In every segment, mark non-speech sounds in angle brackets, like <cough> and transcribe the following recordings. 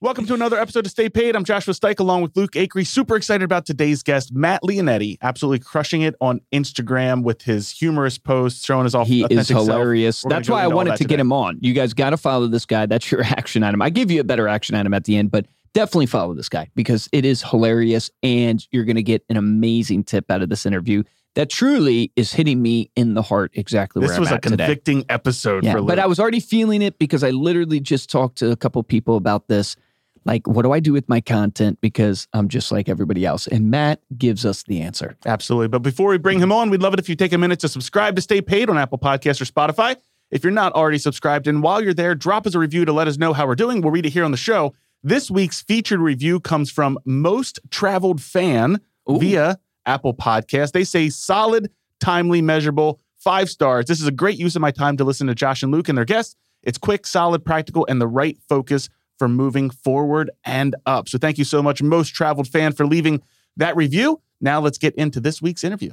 Welcome to another episode of Stay Paid. I'm Joshua Stike along with Luke Acree. Super excited about today's guest, Matt Leonetti. Absolutely crushing it on Instagram with his humorous posts, showing his off. He is hilarious. That's why I wanted to get him on. You guys got to follow this guy. That's your <laughs> action item. I give you a better action item at the end, but definitely follow this guy because it is hilarious and you're going to get an amazing tip out of this interview that truly is hitting me in the heart exactly This where was I'm a at today. convicting episode Yeah, for Luke. but I was already feeling it because I literally just talked to a couple people about this. Like, what do I do with my content? Because I'm just like everybody else. And Matt gives us the answer. Absolutely. But before we bring him on, we'd love it if you take a minute to subscribe to Stay Paid on Apple Podcasts or Spotify. If you're not already subscribed, and while you're there, drop us a review to let us know how we're doing. We'll read it here on the show. This week's featured review comes from Most Traveled Fan Ooh. via Apple Podcast. They say solid, timely, measurable, five stars. This is a great use of my time to listen to Josh and Luke and their guests. It's quick, solid, practical, and the right focus for moving forward and up. So thank you so much, Most Traveled Fan, for leaving that review. Now let's get into this week's interview.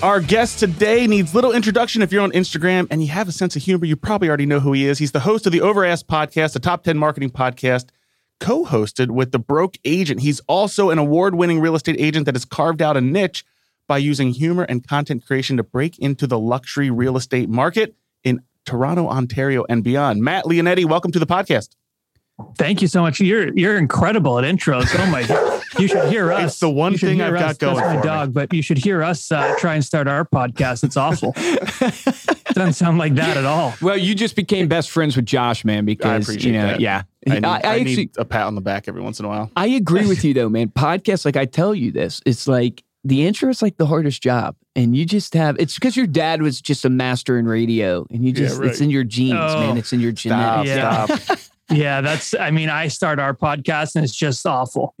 Our guest today needs little introduction. If you're on Instagram and you have a sense of humor, you probably already know who he is. He's the host of the Overask podcast, a top 10 marketing podcast, co hosted with The Broke Agent. He's also an award winning real estate agent that has carved out a niche by using humor and content creation to break into the luxury real estate market in Toronto, Ontario, and beyond. Matt Leonetti, welcome to the podcast. Thank you so much. You're you're incredible at intros. Oh my god. You should hear us. It's the one thing I've got going That's for my me. dog, but you should hear us uh, try and start our podcast. It's awful. it <laughs> Doesn't sound like that at all. Well, you just became best friends with Josh, man, because appreciate you know, that. yeah. I need, I actually need a pat on the back every once in a while. I agree with you <laughs> though, man. Podcasts, like I tell you this, it's like the intro is like the hardest job. And you just have it's because your dad was just a master in radio and you just right. it's in your genes, Oh. man. It's in your Stop, genetics. Yeah. stop. <laughs> Yeah, that's I mean, I start our podcast and it's just awful.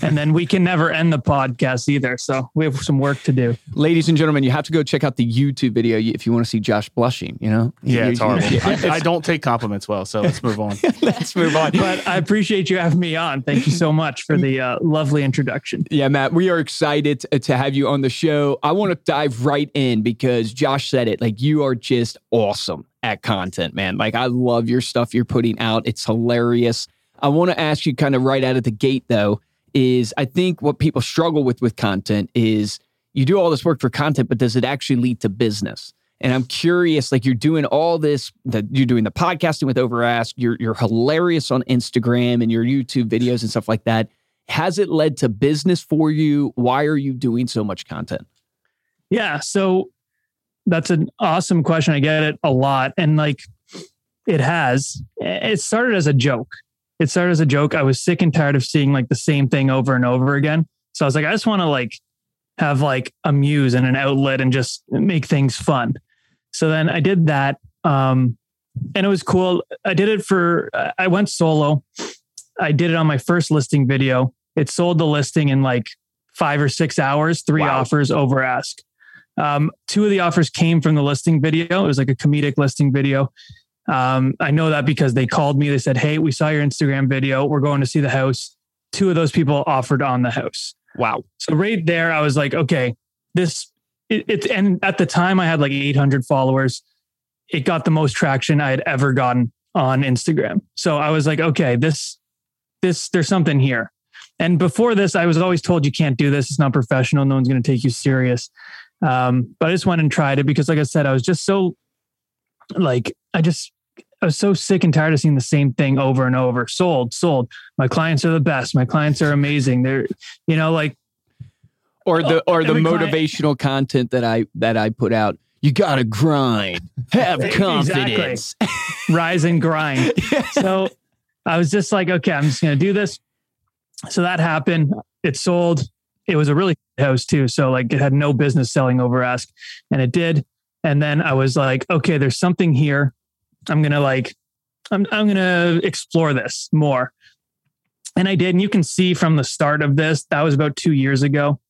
And then we can never end the podcast either. So we have some work to do. Ladies and gentlemen, you have to go check out the YouTube video if you want to see Josh blushing, you know? Yeah, it's You- horrible. I, I don't take compliments well, so let's move on. <laughs> Let's move on. But I appreciate you having me on. Thank you so much for the uh, lovely introduction. Yeah, Matt, we are excited to- to have you on the show. I want to dive right in because Josh said it. Like, you are just awesome at content, man. Like, I love your stuff you're putting out. It's hilarious. I want to ask you kind of right out of the gate, though, is I think what people struggle with with content is you do all this work for content, but does it actually lead to business? And I'm curious, like you're doing all this, that you're doing the podcasting with Overask, you're you're hilarious on Instagram and your YouTube videos and stuff like that. Has it led to business for you? Why are you doing so much content? Yeah. So that's an awesome question. I get it a lot. And like it has, it started as a joke. It started as a joke. I was sick and tired of seeing like the same thing over and over again. So I was like, I just want to like have like a muse and an outlet and just make things fun. So then I did that. Um, and it was cool. I did it for, I went solo. I did it on my first listing video. It sold the listing in like five or six hours, three Wow. offers over ask. Um, two of the offers came from the listing video. It was like a comedic listing video. Um, I know that because they called me. They said, Hey, we saw your Instagram video. We're going to see the house. Two of those people offered on the house. Wow. So right there, I was like, okay, this it, it and at the time I had like 800 followers. It got the most traction I had ever gotten on Instagram. So I was like, okay, this this there's something here. And before this, I was always told you can't do this. It's not professional. No one's going to take you serious. Um, but I just went and tried it because, like I said, I was just so like I just I was so sick and tired of seeing the same thing over and over. Sold, sold. My clients are the best. My clients are amazing. They're, you know, like Or the or the Every client- motivational content that I that I put out. You gotta grind. Have <laughs> Exactly. confidence. <laughs> rise and grind. <laughs> So I was just like, okay, I'm just going to do this. So that happened. It sold. It was a really house too. So like it had no business selling over ask and it did. And then I was like, okay, there's something here. I'm going to like, I'm, I'm going to explore this more. and I did. And you can see from the start of this, that was about two years ago.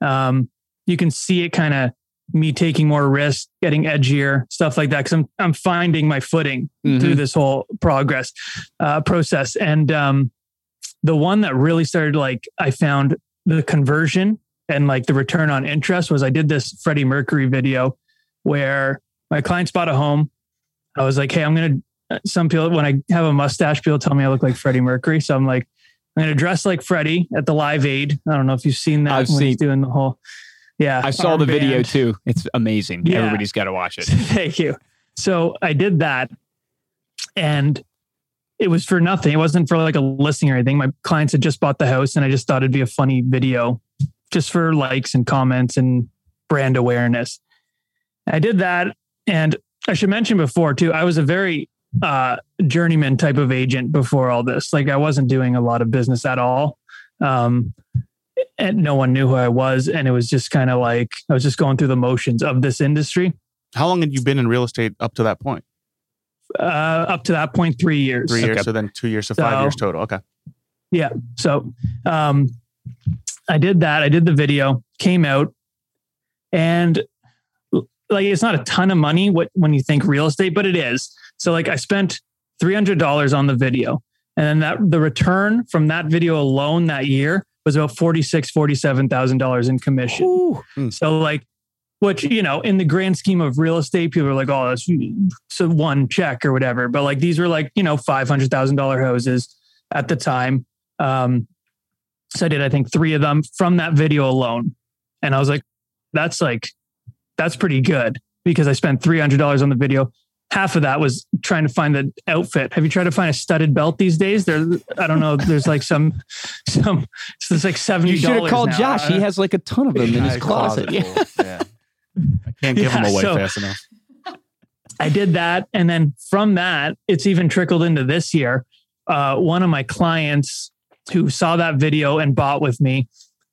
Um, you can see it kind of me taking more risks, getting edgier, stuff like that. Cause I'm, I'm finding my footing Mhm. through this whole progress, uh, process. And, um, the one that really started like, I found the conversion and like the return on interest was I did this Freddie Mercury video where my clients bought a home. I was like, Hey, I'm going to, uh, some people, when I have a mustache, people tell me I look like Freddie Mercury. So I'm like, I'm going to dress like Freddie at the Live Aid. I don't know if you've seen that. I've when he's seen- doing the whole, yeah. I saw the video too. It's amazing. Yeah. Everybody's got to watch it. <laughs> Thank you. So I did that and it was for nothing. It wasn't for like a listing or anything. My clients had just bought the house and I just thought it'd be a funny video just for likes and comments and brand awareness. I did that. And I should mention before too, I was a very uh, journeyman type of agent before all this. Like I wasn't doing a lot of business at all. Um, and no one knew who I was. And it was just kind of like, I was just going through the motions of this industry. How long had you been in real estate up to that point? Uh, up to that point, three years. Three years. Okay. So then two years, so five So- years total. Okay. Yeah. So um, I did that. I did the video, came out, and like it's not a ton of money what when you think real estate, but it is. So like I spent three hundred dollars on the video, and then that the return from that video alone that year was about forty six, forty seven thousand dollars in commission. Ooh. So like, which you know, in the grand scheme of real estate, people are like, "Oh, that's so one check or whatever." But like, these were like you know five hundred thousand dollar houses at the time. Um, so I did, I think, three of them from that video alone, and I was like, "That's like, that's pretty good," because I spent three hundred dollars on the video. Half of that was trying to find the outfit. Have you tried to find a studded belt these days? There, I don't know. There's like some, some. So it's like seventy. You should have called Josh. He has like a ton of them in his Nice closet. <laughs> Yeah. yeah. I can't give <laughs> them away so- fast enough. <laughs> I did that. And then from that, it's even trickled into this year. Uh, one of my clients who saw that video and bought with me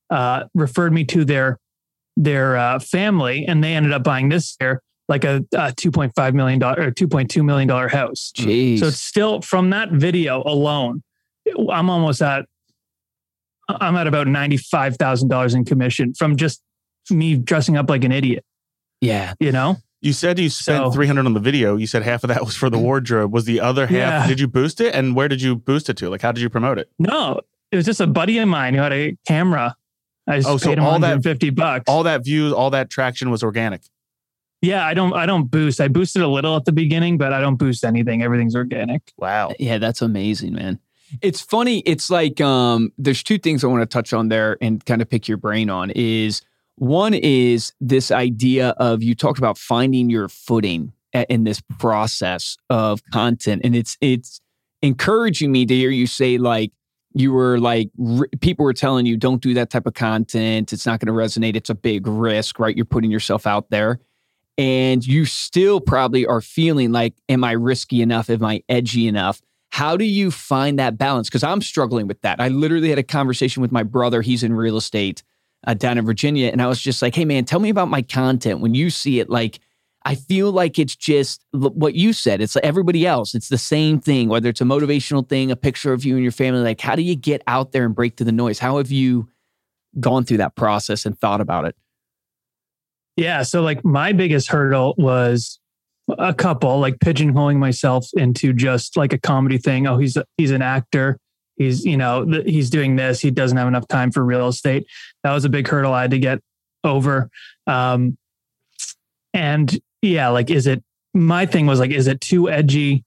uh, referred me to their their uh, family, and they ended up buying this year like a, a two point five million dollar or two point two million dollar house. Jeez. So it's still from that video alone. I'm almost at I'm at about ninety five thousand dollars in commission from just me dressing up like an idiot. Yeah. You know. You said you spent So- 300 on the video. You said half of that was for the <laughs> wardrobe. Was the other half, Yeah. did you boost it? And where did you boost it to? Like, how did you promote it? No, it was just a buddy of mine who had a camera. I just Oh, so paid him all that- 150 bucks. All that views, all that traction was organic. yeah, I don't I don't boost. I boosted a little at the beginning, but I don't boost anything. Everything's organic. Wow. Yeah, that's amazing, man. It's funny. It's like um, there's two things I want to touch on there and kind of pick your brain on. Is one is this idea of you talked about finding your footing in this process of content, and it's it's encouraging me to hear you say like you were like r- people were telling you don't do that type of content. It's not going to resonate. It's a big risk, right? You're putting yourself out there. And you still probably are feeling like, am I risky enough? Am I edgy enough? How do you find that balance? Because I'm struggling with that. I literally had a conversation with my brother. He's in real estate uh, down in Virginia. And I was just like, hey, man, tell me about my content. When you see it, like, I feel like it's just what you said. It's like everybody else. It's the same thing, whether it's a motivational thing, a picture of you and your family. Like, how do you get out there and break through the noise? How have you gone through that process and thought about it? Yeah. So like my biggest hurdle was a couple, like pigeonholing myself into just like a comedy thing. Oh, he's he's an actor. He's you know th- he's doing this. He doesn't have enough time for real estate. That was a big hurdle I had to get over. Um, and yeah, like is it? My thing was like, is it too edgy?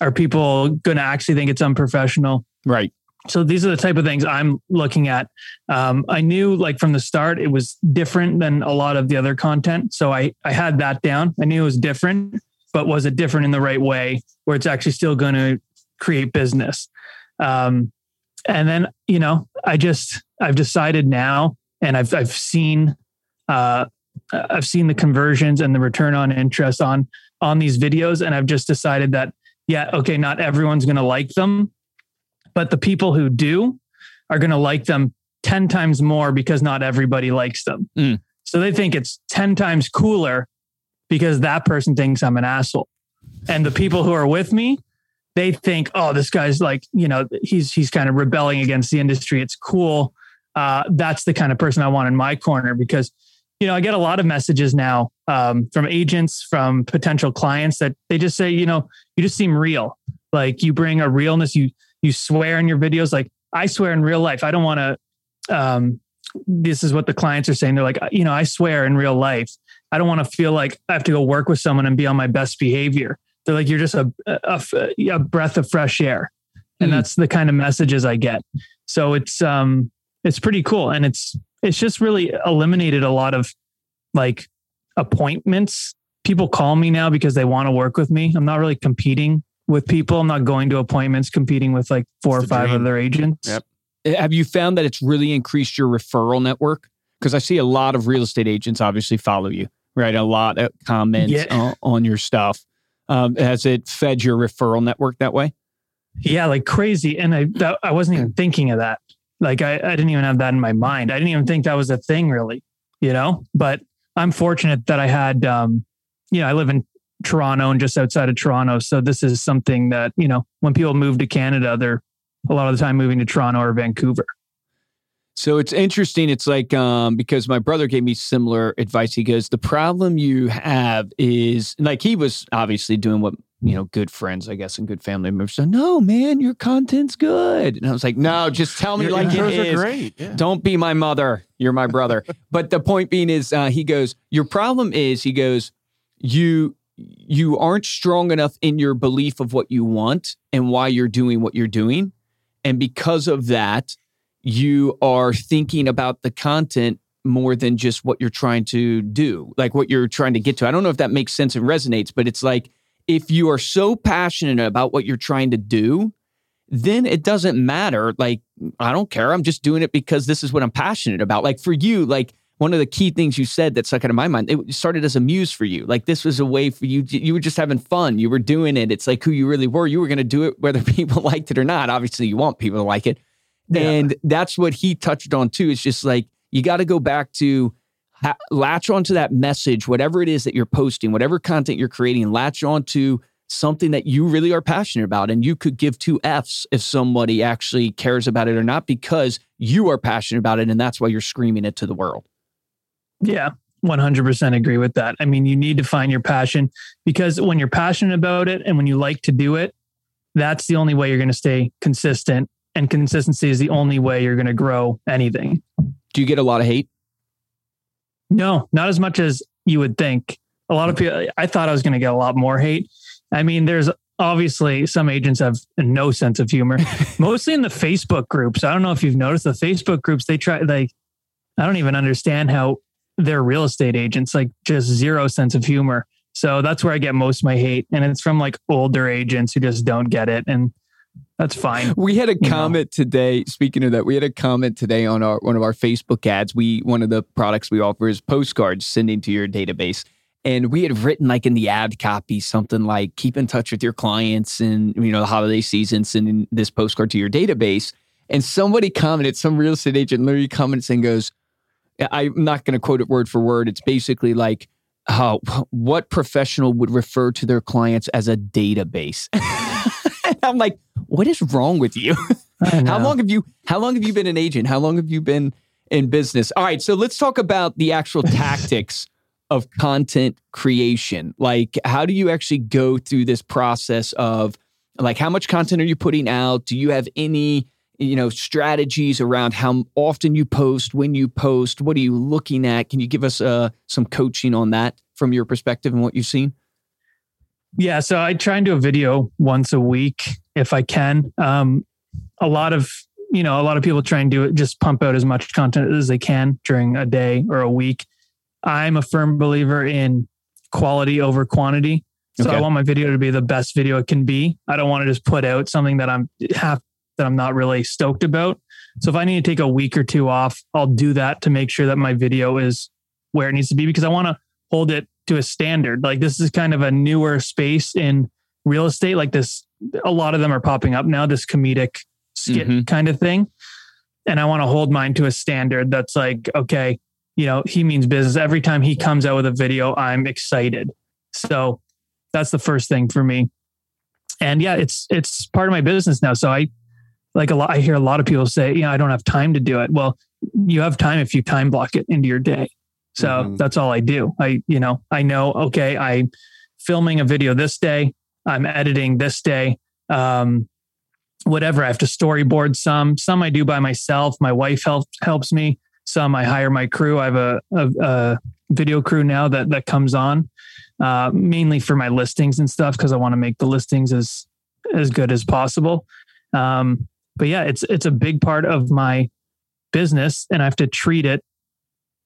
Are people going to actually think it's unprofessional? Right. so these are the type of things i'm looking at um, i knew like from the start it was different than a lot of the other content so i i had that down i knew it was different but was it different in the right way where it's actually still going to create business um, and then you know i just i've decided now and i've i've seen uh, i've seen the conversions and the return on interest on on these videos and i've just decided that yeah okay not everyone's going to like them but the people who do are going to like them 10 times more because not everybody likes them. Mm. So they think it's 10 times cooler because that person thinks I'm an asshole. And the people who are with me, they think, oh, this guy's like, you know, he's he's kind of rebelling against the industry. It's cool. Uh, that's the kind of person I want in my corner because, you know, I get a lot of messages now um, from agents, from potential clients that they just say, you know, you just seem real. Like you bring a realness. You you swear in your videos. Like I swear in real life. I don't want to. Um, this is what the clients are saying. They're like, you know, I swear in real life. I don't want to feel like I have to go work with someone and be on my best behavior. They're like, you're just a, a, a breath of fresh air. And mm. that's the kind of messages I get. So it's, um, it's pretty cool. And it's, it's just really eliminated a lot of like appointments. People call me now because they want to work with me. I'm not really competing with people. I'm not going to appointments competing with like four or five dream. other agents. Yep. Have you found that it's really increased your referral network? Because I see a lot of real estate agents obviously follow you, right? A lot of comments yeah. on, on your stuff. Um, has it fed your referral network that way? Yeah, like crazy. And I that, I wasn't even thinking of that. Like I, I didn't even have that in my mind. I didn't even think that was a thing really, you know? But I'm fortunate that I had um, you know, I live in Toronto and just outside of Toronto. So this is something that, you know, when people move to Canada, they're a lot of the time moving to Toronto or Vancouver. So it's interesting. It's like um, because my brother gave me similar advice. He goes, the problem you have is like he was obviously doing what you know, good friends, I guess, and good family members. So, no, man, your content's good. And I was like, no, just tell me your like it is. Great. Yeah. Don't be my mother. You're my brother. but the point being is, uh, he goes, your problem is, he goes, you you aren't strong enough in your belief of what you want and why you're doing what you're doing, and because of that, you are thinking about the content more than just what you're trying to do, like what you're trying to get to. I don't know if that makes sense and resonates, but it's like if you are so passionate about what you're trying to do, then it doesn't matter. Like, I don't care. I'm just doing it because this is what I'm passionate about. Like for you, like one of the key things you said that stuck out of my mind, it started as a muse for you. Like this was a way for you, you were just having fun. You were doing it. It's like who you really were. You were going to do it whether <laughs> people liked it or not. Obviously, you want people to like it. Yeah. And that's what he touched on too. It's just like you got to go back to ha- latch onto that message, whatever it is that you're posting, whatever content you're creating, latch onto something that you really are passionate about. And you could give two F's if somebody actually cares about it or not because you are passionate about it. And that's why you're screaming it to the world. Yeah. 100% agree with that. I mean, you need to find your passion because when you're passionate about it and when you like to do it, that's the only way you're going to stay consistent and consistency is the only way you're going to grow anything. Do you get a lot of hate? No, not as much as you would think. A lot of mm. people, I thought I was going to get a lot more hate. I mean, there's obviously some agents have no sense of humor, <laughs> mostly in the Facebook groups. I don't know if you've noticed the Facebook groups, they try, like, I don't even understand how they're real estate agents, like just zero sense of humor. So that's where I get most of my hate. And it's from like older agents who just don't get it. And that's fine. We had a comment know. today. Speaking of that, we had a comment today on our one of our Facebook ads. We one of the products we offer is postcards sending to your database. And we had written like in the ad copy something like keep in touch with your clients and you know the holiday season, sending this postcard to your database. And somebody commented, some real estate agent literally comments and goes, I'm not going to quote it word for word. It's basically like, what professional would refer to their clients as a database? <laughs> <laughs> I'm like, what is wrong with you? <laughs> how long have you how long have you been an agent? How long have you been in business? All right, so let's talk about the actual <laughs> tactics of content creation. Like how do you actually go through this process of like how much content are you putting out? Do you have any you know strategies around how often you post, when you post? What are you looking at? Can you give us uh, some coaching on that from your perspective and what you've seen? Yeah, so I try and do a video once a week if I can. Um, a lot of you know, a lot of people try and do it, just pump out as much content as they can during a day or a week. I'm a firm believer in quality over quantity. So okay. I want my video to be the best video it can be. I don't want to just put out something that I'm half that I'm not really stoked about. So if I need to take a week or two off, I'll do that to make sure that my video is where it needs to be because I want to hold it to a standard. Like this is kind of a newer space in real estate. Like this, a lot of them are popping up now. This comedic skit mm-hmm. kind of thing, and I want to hold mine to a standard that's like, okay, you know, he means business. Every time he comes out with a video, I'm excited. So that's the first thing for me. and yeah, it's it's part of my business now. So I like a lot. I hear a lot of people say, you know, I don't have time to do it. Well, you have time if you time block it into your day. So mm-hmm. that's all I do. I you know I know okay I'm filming a video this day. I'm editing this day. Um, whatever. I have to storyboard some. Some I do by myself. My wife helps helps me. Some I hire my crew. I have a, a, a video crew now that that comes on uh, mainly for my listings and stuff because I want to make the listings as as good as possible. Um, but yeah, it's it's a big part of my business, and I have to treat it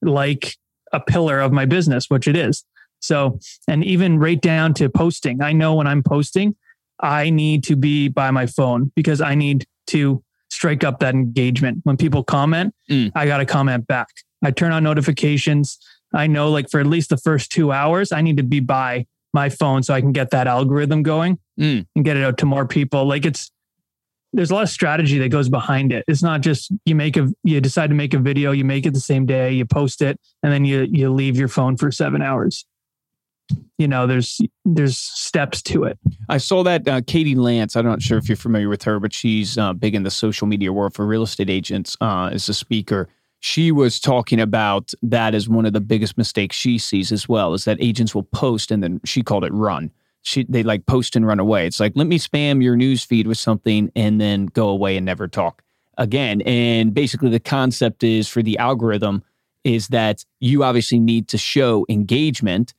like a pillar of my business, which it is. So, and even right down to posting, I know when I'm posting, I need to be by my phone because I need to strike up that engagement. When people comment, mm. I got to comment back. I turn on notifications. I know like for at least the first two hours, I need to be by my phone so I can get that algorithm going mm. and get it out to more people. Like it's, there's a lot of strategy that goes behind it. It's not just you make a, you decide to make a video, you make it the same day, you post it, and then you, you leave your phone for seven hours. You know, there's, there's steps to it. I saw that uh, Katie Lance, I'm not sure if you're familiar with her, but she's uh, big in the social media world for real estate agents uh, as a speaker she was talking about that as one of the biggest mistakes she sees as well is that agents will post and then she called it run she they like post and run away. It's like let me spam your news feed with something and then go away and never talk again. And basically the concept is for the algorithm is that you obviously need to show engagement.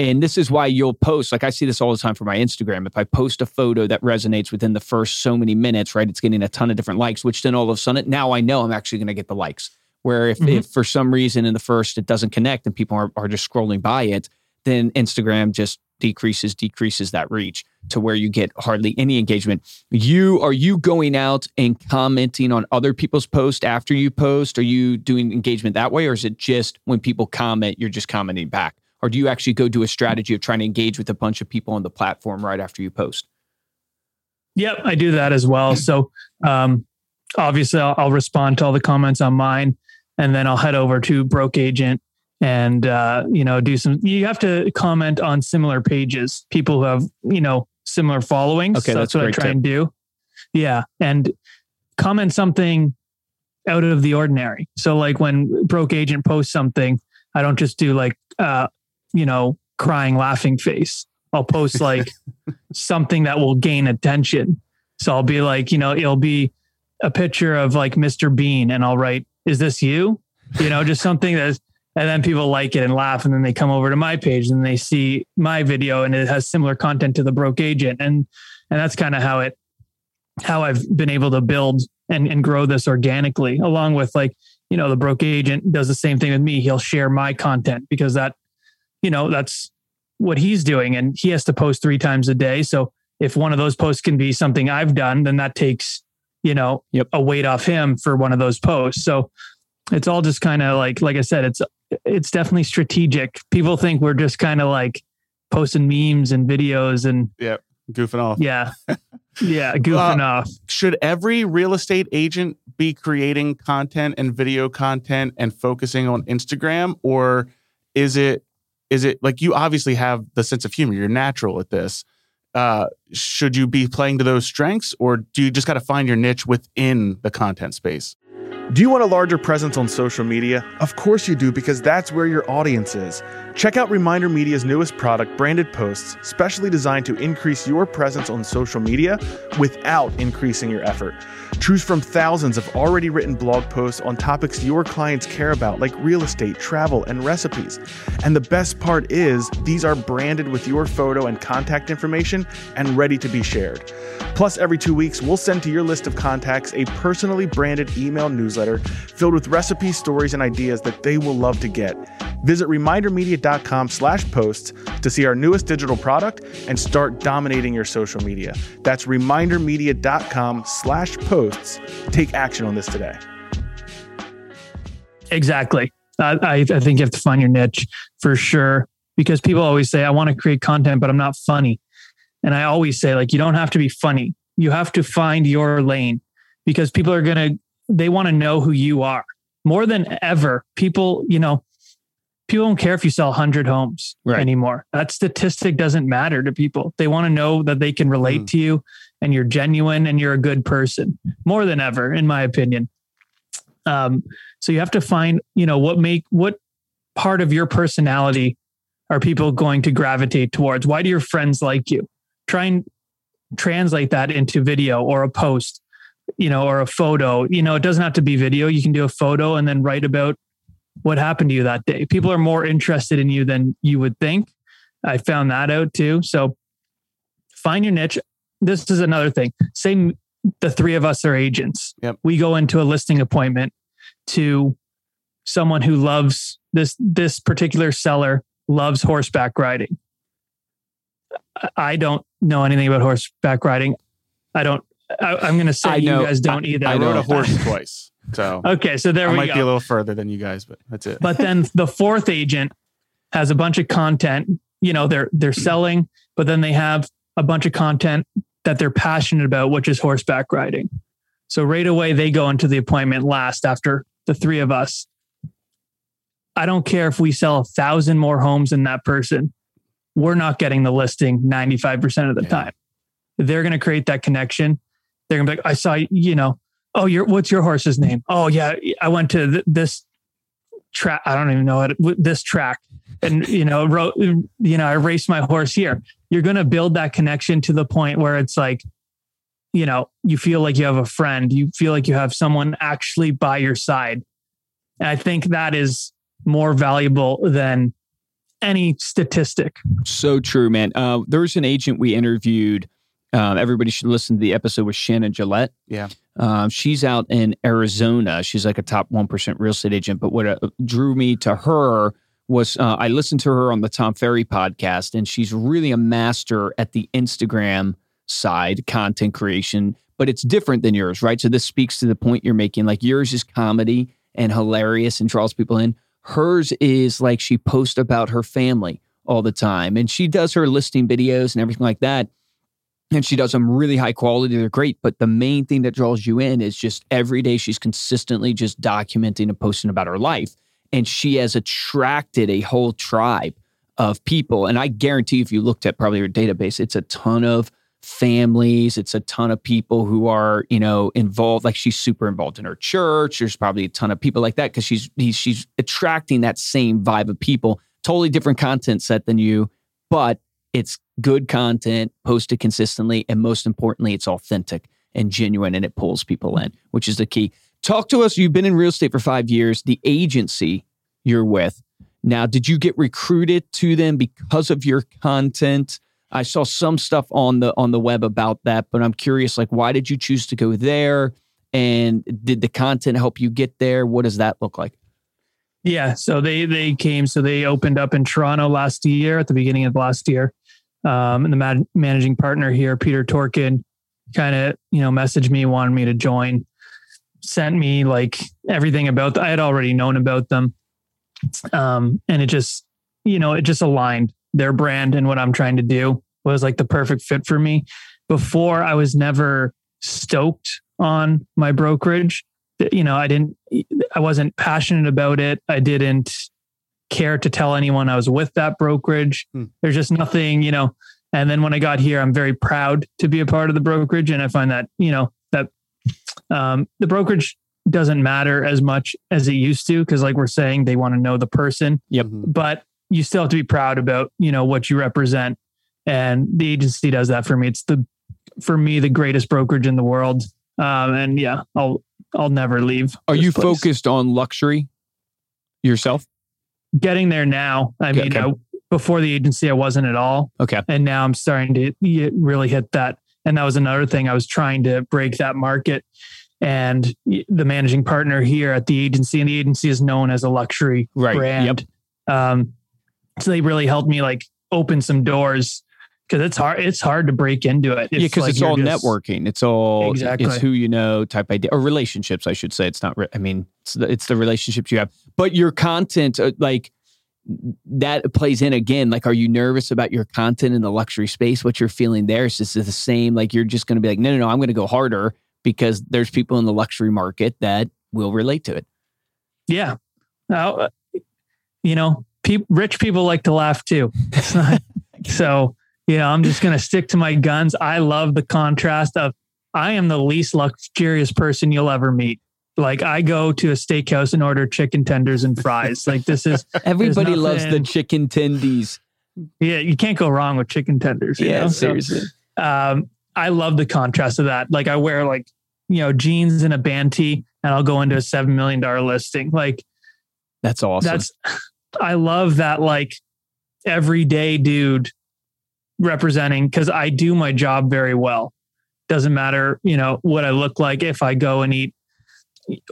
And this is why you'll post like i see this all the time for my instagram. If i post a photo that resonates within the first so many minutes right it's getting a ton of different likes which then all of a sudden now i know i'm actually going to get the likes. Where if, mm-hmm. if for some reason in the first it doesn't connect and people are, are just scrolling by it, then Instagram just decreases, decreases that reach to where you get hardly any engagement. You are you going out and commenting on other people's posts after you post? Are you doing engagement that way? Or is it just when people comment, you're just commenting back? Or do you actually go do a strategy of trying to engage with a bunch of people on the platform right after you post? Yep, I do that as well. So um, obviously I'll, I'll respond to all the comments on mine and then I'll head over to Broke Agent and uh, you know do some. You have to comment on similar pages, people who have you know similar followings. Okay, so that's, that's what I try tip. and do. Yeah, and comment something out of the ordinary. So like when Broke Agent posts something, I don't just do like uh, you know crying laughing face. I'll post <laughs> like something that will gain attention. So I'll be like, you know, it'll be a picture of like Mr. Bean and I'll write is this you? You know, just something that's, and then people like it and laugh. And then they come over to my page and they see my video and it has similar content to the broke agent. And, and that's kind of how it, how I've been able to build and, and grow this organically along with like, you know, the broke agent does the same thing with me. He'll share my content because that, you know, that's what he's doing and he has to post three times a day. So if one of those posts can be something I've done, then that takes you know, yep. a weight off him for one of those posts. So it's all just kind of like, like I said, it's, it's definitely strategic. People think we're just kind of like posting memes and videos and yeah, goofing off. Yeah. <laughs> Yeah. Goofing uh, off. Should every real estate agent be creating content and video content and focusing on Instagram or is it, is it like you obviously have the sense of humor? You're natural at this uh, should you be playing to those strengths or do you just got to find your niche within the content space? Do you want a larger presence on social media? Of course you do, because that's where your audience is. Check out Reminder Media's newest product, Branded Posts, specially designed to increase your presence on social media without increasing your effort. Choose from thousands of already written blog posts on topics your clients care about, like real estate, travel, and recipes. And the best part is, these are branded with your photo and contact information and ready to be shared. Plus, every two weeks, we'll send to your list of contacts a personally branded email newsletter filled with recipes, stories, and ideas that they will love to get. Visit remindermedia.com slash posts to see our newest digital product and start dominating your social media. That's remindermedia.com slash posts. Take action on this today. Exactly. I, I think you have to find your niche for sure because people always say, I want to create content, but I'm not funny. And I always say, like, you don't have to be funny. You have to find your lane because people are going to, they want to know who you are more than ever. People, you know, people don't care if you sell 100 homes Right. anymore. That statistic doesn't matter to people. They want to know that they can relate Mm. to you and you're genuine and you're a good person more than ever, in my opinion. Um, so you have to find, you know, what make what part of your personality are people going to gravitate towards? Why do your friends like you? Try and translate that into video or a post, you know, or a photo. You know, it doesn't have to be video. You can do a photo and then write about what happened to you that day. People are more interested in you than you would think. I found that out too. So find your niche. This is another thing. Say the three of us are agents. Yep. We go into a listing appointment to someone who loves this this particular seller loves horseback riding. I- I don't know anything about horseback riding. I don't. I, I'm going to say I you guys don't either. I, I rode a horse <laughs> twice, so Okay, so there I we might go. be a little further than you guys, but that's it. but then the fourth agent has a bunch of content you know they're they're selling but then they have a bunch of content that they're passionate about which is horseback riding so right away they go into the appointment last after the three of us i don't care if we sell a thousand more homes than that person we're not getting the listing 95% of the Yeah. time they're going to create that connection they're to be like i saw you know oh your what's your horse's name oh yeah i went to th- this track. I don't even know what this track, and you know, wrote, you know, I raced my horse here. You're to build that connection to the point where it's like, you know, you feel like you have a friend. You feel like you have someone actually by your side. And I think that is more valuable than any statistic. So true, man. Uh, there was an agent we interviewed. Um, everybody should listen to the episode with Shannon Gillette. Yeah. Um, she's out in Arizona. She's like a top 1% real estate agent. But what uh, drew me to her was uh, I listened to her on the Tom Ferry podcast, and she's really a master at the Instagram side, content creation, but it's different than yours, right? So this speaks to the point you're making. Like yours is comedy and hilarious and draws people in. Hers is like she posts about her family all the time, and she does her listing videos and everything like that and she does them really high quality. They're great. But the main thing that draws you in is just every day she's consistently just documenting and posting about her life. And she has attracted a whole tribe of people. And I guarantee if you looked at probably her database, it's a ton of families, it's a ton of people who are, you know, involved. Like she's super involved in her church. There's probably a ton of people like that because she's he's, she's attracting that same vibe of people. Totally different content set than you, but it's good content posted consistently and most importantly it's authentic and genuine and it pulls people in which is the key. Talk to us you've been in real estate for five years the agency you're with. Now did you get recruited to them because of your content? I saw some stuff on the on the web about that but i'm curious like why did you choose to go there? And did the content help you get there? What does that look like Yeah, so they they came. So they opened up in Toronto last year at the beginning of last year. Um, and the man, managing partner here, Peter Torkin, kind of you know messaged me, wanted me to join, sent me like everything about. The, I had already known about them, um, and it just you know it just aligned their brand and what I'm trying to do was like the perfect fit for me. Before I was never stoked on my brokerage you know, I didn't, I wasn't passionate about it. I didn't care to tell anyone I was with that brokerage. Hmm. There's just nothing, you know. And then when I got here, I'm very proud to be a part of the brokerage. And I find that, you know, that um, the brokerage doesn't matter as much as it used to. Cause like we're saying, they want to know the person, Yep. Mhm. but you still have to be proud about, you know, what you represent. And the agency does that for me. It's the, for me, the greatest brokerage in the world. Um, and yeah, I'll, I'll never leave. are you place. focused on luxury yourself getting there now. I Okay, mean, okay. I, before the agency, I wasn't at all. okay And now I'm starting to really hit that. And that was another thing. I was trying to break that market. And the managing partner here at the agency, and the agency is known as a luxury Right. brand. Um, so they really helped me like open some doors because it's hard. It's hard to break into it. yeah, because like it's all just- networking. It's all Exactly. it's who you know type idea or relationships. I should say it's not. Re- I mean, it's the, it's the relationships you have. But your content, uh, like that, plays in again. Like, are you nervous about your content in the luxury space? What you're feeling there is just the same. Like you're just going to be like, no, no, no, I'm going to go harder because there's people in the luxury market that will relate to it. Yeah. Now, uh, you know, Pe- rich people like to laugh too. Not, <laughs> so yeah, I'm just gonna stick to my guns. I love the contrast of I am the least luxurious person you'll ever meet. Like I go to a steakhouse and order chicken tenders and fries. Like this is <laughs> Everybody loves the chicken tendies. yeah, you can't go wrong with chicken tenders. you Yeah, know? So, seriously. um, I love the contrast of that. Like I wear like you know jeans and a band tee, and I'll go into a seven million dollar listing. Like That's awesome. that's <laughs> I love that like everyday dude representing because I do my job very well. Doesn't matter, you know, what I look like if I go and eat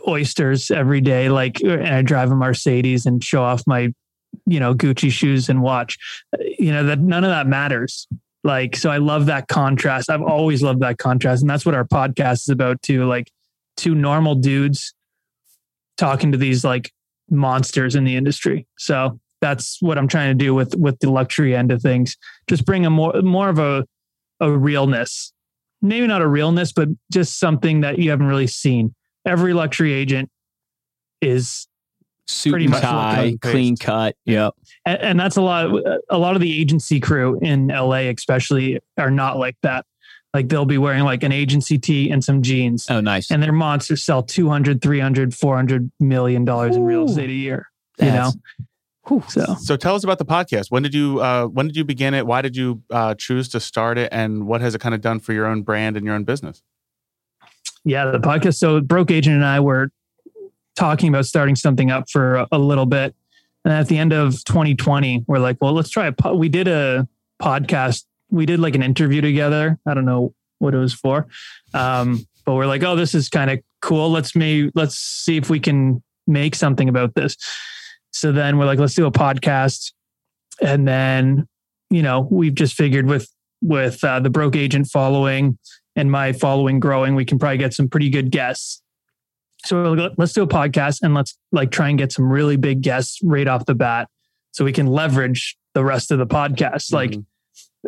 oysters every day, like uh, and I drive a Mercedes and show off my, you know, Gucci shoes and watch. Uh, you know, that none of that matters. Like, so I love that contrast. I've always loved that contrast. And that's what our podcast is about too. Like two normal dudes talking to these like monsters in the industry. So that's what I'm trying to do with with the luxury end of things. Just bring a more more of a a realness. Maybe not a realness, but just something that you haven't really seen. Every luxury agent is Suit pretty much tie, clean cut. Yep. and, and that's a lot a lot of the agency crew in LA especially are not like that. Like they'll be wearing like an agency tee and some jeans. Oh, nice. And their monsters sell 200, 300, 400 million dollars in real estate a year. You know? That's- Whew. So So tell us about the podcast. When did you uh, when did you begin it? Why did you uh, choose to start it? And what has it kind of done for your own brand and your own business? yeah, the podcast. So Broke Agent and I were talking about starting something up for a, a little bit. And at the end of 2020, we're like, well, let's try a po-. we did a podcast. We did like an interview together. I don't know what it was for. Um, but we're like, oh, this is kind of cool. Let's maybe let's see if we can make something about this. So then we're like, let's do a podcast. And then, you know, we've just figured with with uh, the broke agent following and my following growing, we can probably get some pretty good guests. So we're like, let's do a podcast and let's like try and get some really big guests right off the bat so we can leverage the rest of the podcast. Like, Mhm.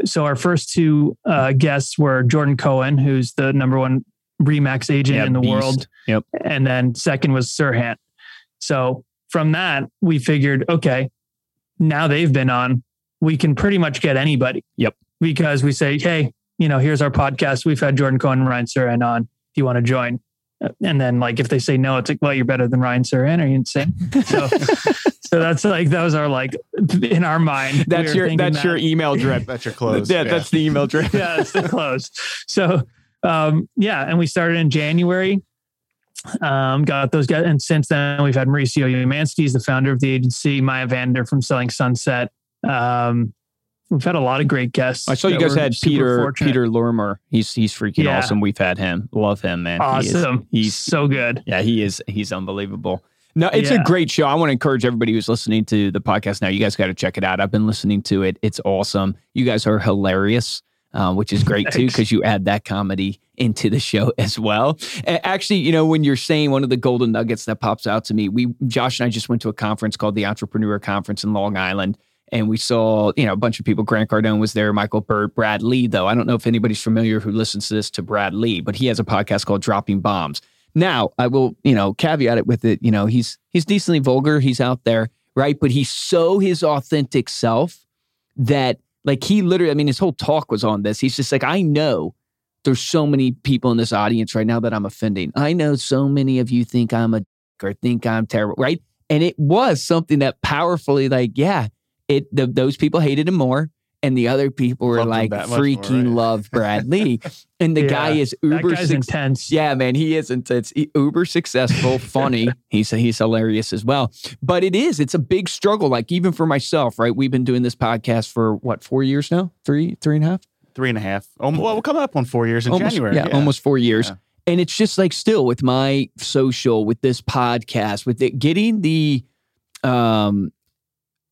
so our first two uh, guests were Jordan Cohen, who's the number one Remax agent Yeah, in the beast. world. Yep. And then second was Serhant. So from that, we figured, okay, now they've been on, we can pretty much get anybody. Yep. Because we say, hey, you know, here's our podcast. We've had Jordan Cohen and Ryan Serhant on. Do you want to join? And then like if they say no, it's like, well, you're better than Ryan Serhant. Are you insane? So, <laughs> so that's like that was our like in our mind. That's were your thinking that's your email drip. That's your clothes. yeah, that's the email drip. <laughs> yeah, it's the close. So um, yeah, and we started in January. Um, got those guys, and since then we've had Mauricio Umansky, he's the founder of the agency. Maya Vander from Selling Sunset. Um, we've had a lot of great guests. I saw you guys had Peter fortunate. Peter Lorimer. He's he's freaking Yeah. awesome. We've had him. Love him, man. He is- Awesome. he's so good. yeah, he is he's unbelievable. No, it's a great show. I want to encourage everybody who's listening to the podcast now. You guys got to check it out. I've been listening to it. It's awesome. You guys are hilarious, uh, which is great too because you add that comedy into the show <laughs> as well. A- Actually, you know, when you're saying one of the golden nuggets that pops out to me, we Josh and I just went to a conference called the Entrepreneur Conference in Long Island. And we saw, you know, a bunch of people. Grant Cardone was there, Michael Burt, Brad Lea, though. I don't know if anybody's familiar who listens to this to Brad Lea, but he has a podcast called Dropping Bombs. Now, I will, you know, caveat it with it, you know, he's he's decently vulgar, he's out there, right? But he's so his authentic self that like he literally, I mean, his whole talk was on this. He's just like, I know there's so many people in this audience right now that I'm offending. I know so many of you think I'm a or think I'm terrible, right? And it was something that powerfully, like, yeah, it the, those people hated him more, and the other people were Loved like that much more, freaking right? love Brad Lea, <laughs> and the Yeah, guy is That uber guy's suc- intense. yeah, man, he is intense. He- uber successful, <laughs> funny. he's he's hilarious as well. But it is, it's a big struggle. Like even for myself, right? We've been doing this podcast for what four years now? Three, three and a half. Three and a half. Um, well, we'll come up on four years in almost, January. Yeah, almost four years. Yeah. And it's just like still with my social, with this podcast, with it getting the um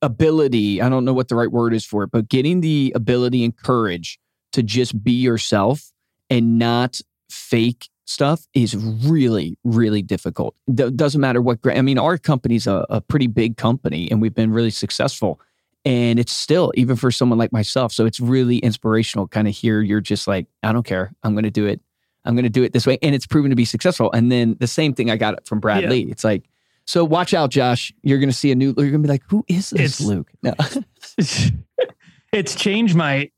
ability, I don't know what the right word is for it, but getting the ability and courage to just be yourself and not fake stuff is really, really difficult. D- doesn't matter what, I mean, our company's a, a pretty big company and we've been really successful. And it's still, even for someone like myself. So it's really inspirational kind of hear you're just like, I don't care. I'm going to do it. I'm going to do it this way. And it's proven to be successful. And then the same thing I got from Brad Yeah. Lee. It's like, So watch out, Josh. You're going to see a new. You're going to be like, "Who is this It's- Luke?" No. it's, <laughs> it's changed my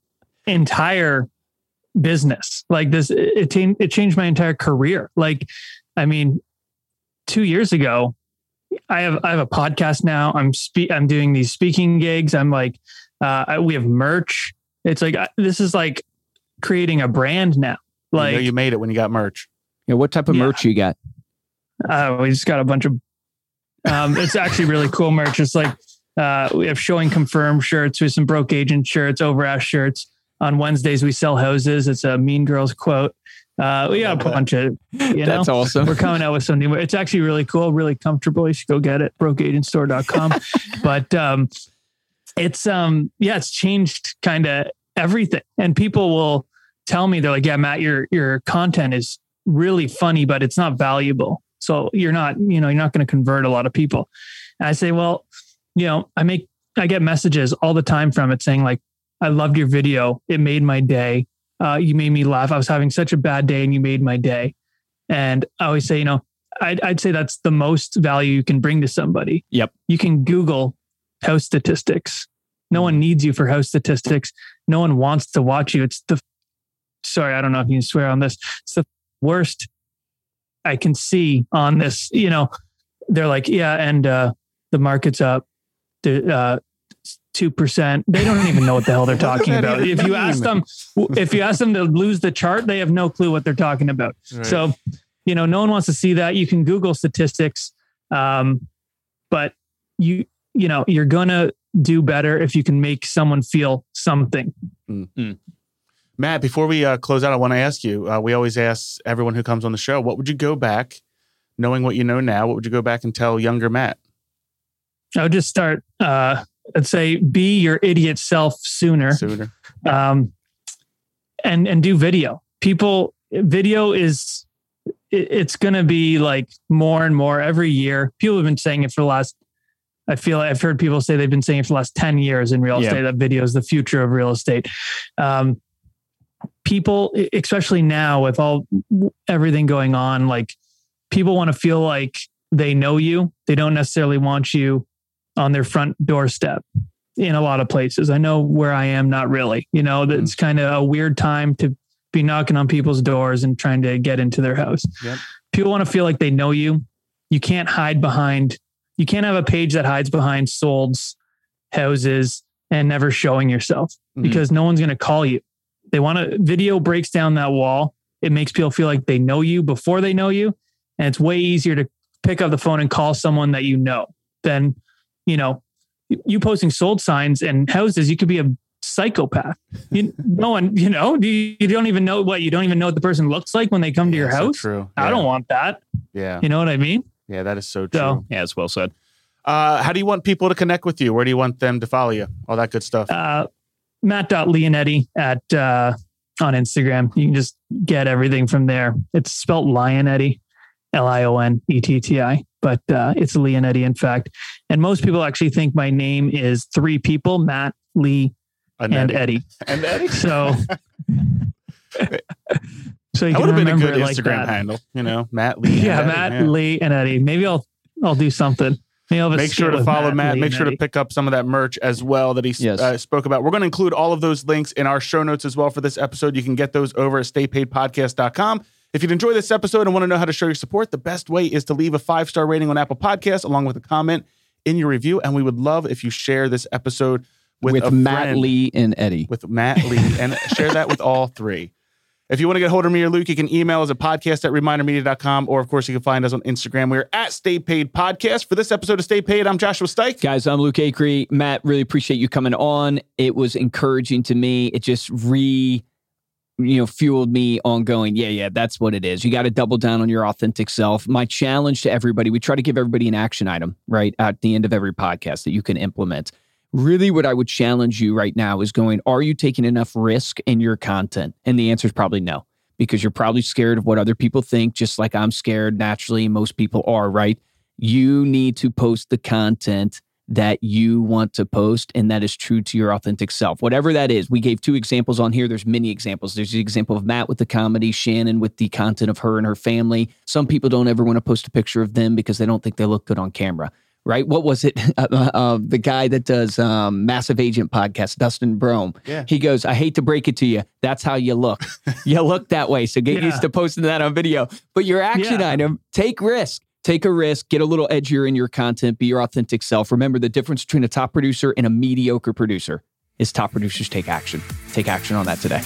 entire business. Like this, it it it changed my entire career. Like, I mean, two years ago, I have I have a podcast now. I'm spe- I'm doing these speaking gigs. I'm like, uh, I- we have merch. It's like I- this is like creating a brand now. you Like, know you made it when you got merch. Yeah, what type of Yeah. merch you got? Uh, we just got a bunch of. Um, it's actually really cool merch. It's like uh, we have showing confirmed shirts, we have some broke agent shirts, Overask shirts. On Wednesdays we sell hoses. It's a Mean Girls quote. Uh, we got a <laughs> bunch of you know. That's awesome. We're coming out with some new. It's actually really cool, really comfortable. You should go get it. Brokeagentstore.com. <laughs> but um, it's um, yeah, it's changed kind of everything. And people will tell me they're like, yeah, Matt, your your content is really funny, but it's not valuable. So you're not, you know, you're not going to convert a lot of people. And I say, well, you know, I make I get messages all the time from it saying like, I loved your video. It made my day. Uh, you made me laugh. I was having such a bad day, and you made my day. And I always say, you know, I'd, I'd say that's the most value you can bring to somebody. Yep. You can Google house statistics. No one needs you for house statistics. No one wants to watch you. It's the, sorry, I don't know if you can swear on this. It's the worst I can see on this. You know, they're like, yeah, and uh, the market's up. The, uh, two percent. They don't even know what the hell they're <laughs> talking about. If you ask them, if you ask them to lose the chart, they have no clue what they're talking about. Right. So, you know, no one wants to see that. You can Google statistics, um, but you, you know, you're gonna do better if you can make someone feel something. Matt, before we uh, close out, I want to ask you. Uh, we always ask everyone who comes on the show, what would you go back, knowing what you know now? What would you go back and tell younger Matt? I would just start. Uh, I'd say be your idiot self sooner. Sooner. um, and and do video. People, video is it, it's going to be like more and more every year. People have been saying it for the last. I feel I've heard people say they've been saying it for the last ten years in real Yeah. estate that video is the future of real estate. Um, people, especially now with all everything going on, like people want to feel like they know you. They don't necessarily want you on their front doorstep in a lot of places. I know where I am, not really. You know, it's kind of a weird time to be knocking on people's doors and trying to get into their house. Yep. People want to feel like they know you. You can't hide behind, you can't have a page that hides behind solds, houses, and never showing yourself Mhm. because no one's going to call you. They want to, video breaks down that wall. It makes people feel like they know you before they know you. And it's way easier to pick up the phone and call someone that you know than, you know, you posting sold signs and houses, you could be a psychopath. You, no one, <laughs> you know, you, you don't even know what you don't even know what the person looks like when they come to your Yeah, so house. true. I Yeah. don't want that. Yeah. You know what I mean? Yeah, that is so true. So- Yeah, it's well said. Uh, how do you want people to connect with you? Where do you want them to follow you? All that good stuff. Uh, Matt.Leonetti at uh, on Instagram. You can just get everything from there. It's spelled Lionetti, L I O N E T T I, but uh, it's Leonetti, in fact. And most people actually think my name is three people Matt, Lee, and Eddie. And Eddie. So, <laughs> so you That would have been a good it like Instagram handle. You know, Matt Lee. and Yeah, Eddie, Matt. Lee, and Eddie. Maybe I'll I'll do something. Maybe I'll have a Make sure to follow Matt. Lee, Make sure to pick up some of that merch as well that he Yes. uh, spoke about. We're going to include all of those links in our show notes as well for this episode. You can get those over at staypaidpodcast.com. If you'd enjoy this episode and want to know how to show your support, the best way is to leave a five star rating on Apple Podcasts along with a comment in your review. And we would love if you share this episode with, With, a Matt friend, Lee and Eddie. with Matt Lee and share that with all three. If you want to get hold of me or Luke, you can email us at podcast at remindermedia.com. Or, of course, you can find us on Instagram. We're at Stay Paid Podcast. For this episode of Stay Paid, I'm Joshua Stike. Guys, I'm Luke Acree. Matt, really appreciate you coming on. It was encouraging to me. It just re, you know, fueled me on going, yeah, yeah, that's what it is. You got to double down on your authentic self. My challenge to everybody, we try to give everybody an action item, right, at the end of every podcast that you can implement. Really, what I would challenge you right now is going, are you taking enough risk in your content? And the answer is probably no, because you're probably scared of what other people think, just like I'm scared naturally. Most people are, right? You need to post the content that you want to post and that is true to your authentic self. Whatever that is. We gave two examples on here. There's many examples. There's the example of Matt with the comedy, Shannon with the content of her and her family. Some people don't ever want to post a picture of them because they don't think they look good on camera. Right? What was it? <laughs> Uh, uh, the guy that does um, Massive Agent podcast, Dustin Brohm. Yeah. He goes, I hate to break it to you. That's how you look. <laughs> you look that way. So get Yeah. used to posting that on video. But your action Yeah. item, take risk. Take a risk, get a little edgier in your content, be your authentic self. Remember the difference between a top producer and a mediocre producer is top producers take action. Take action on that today.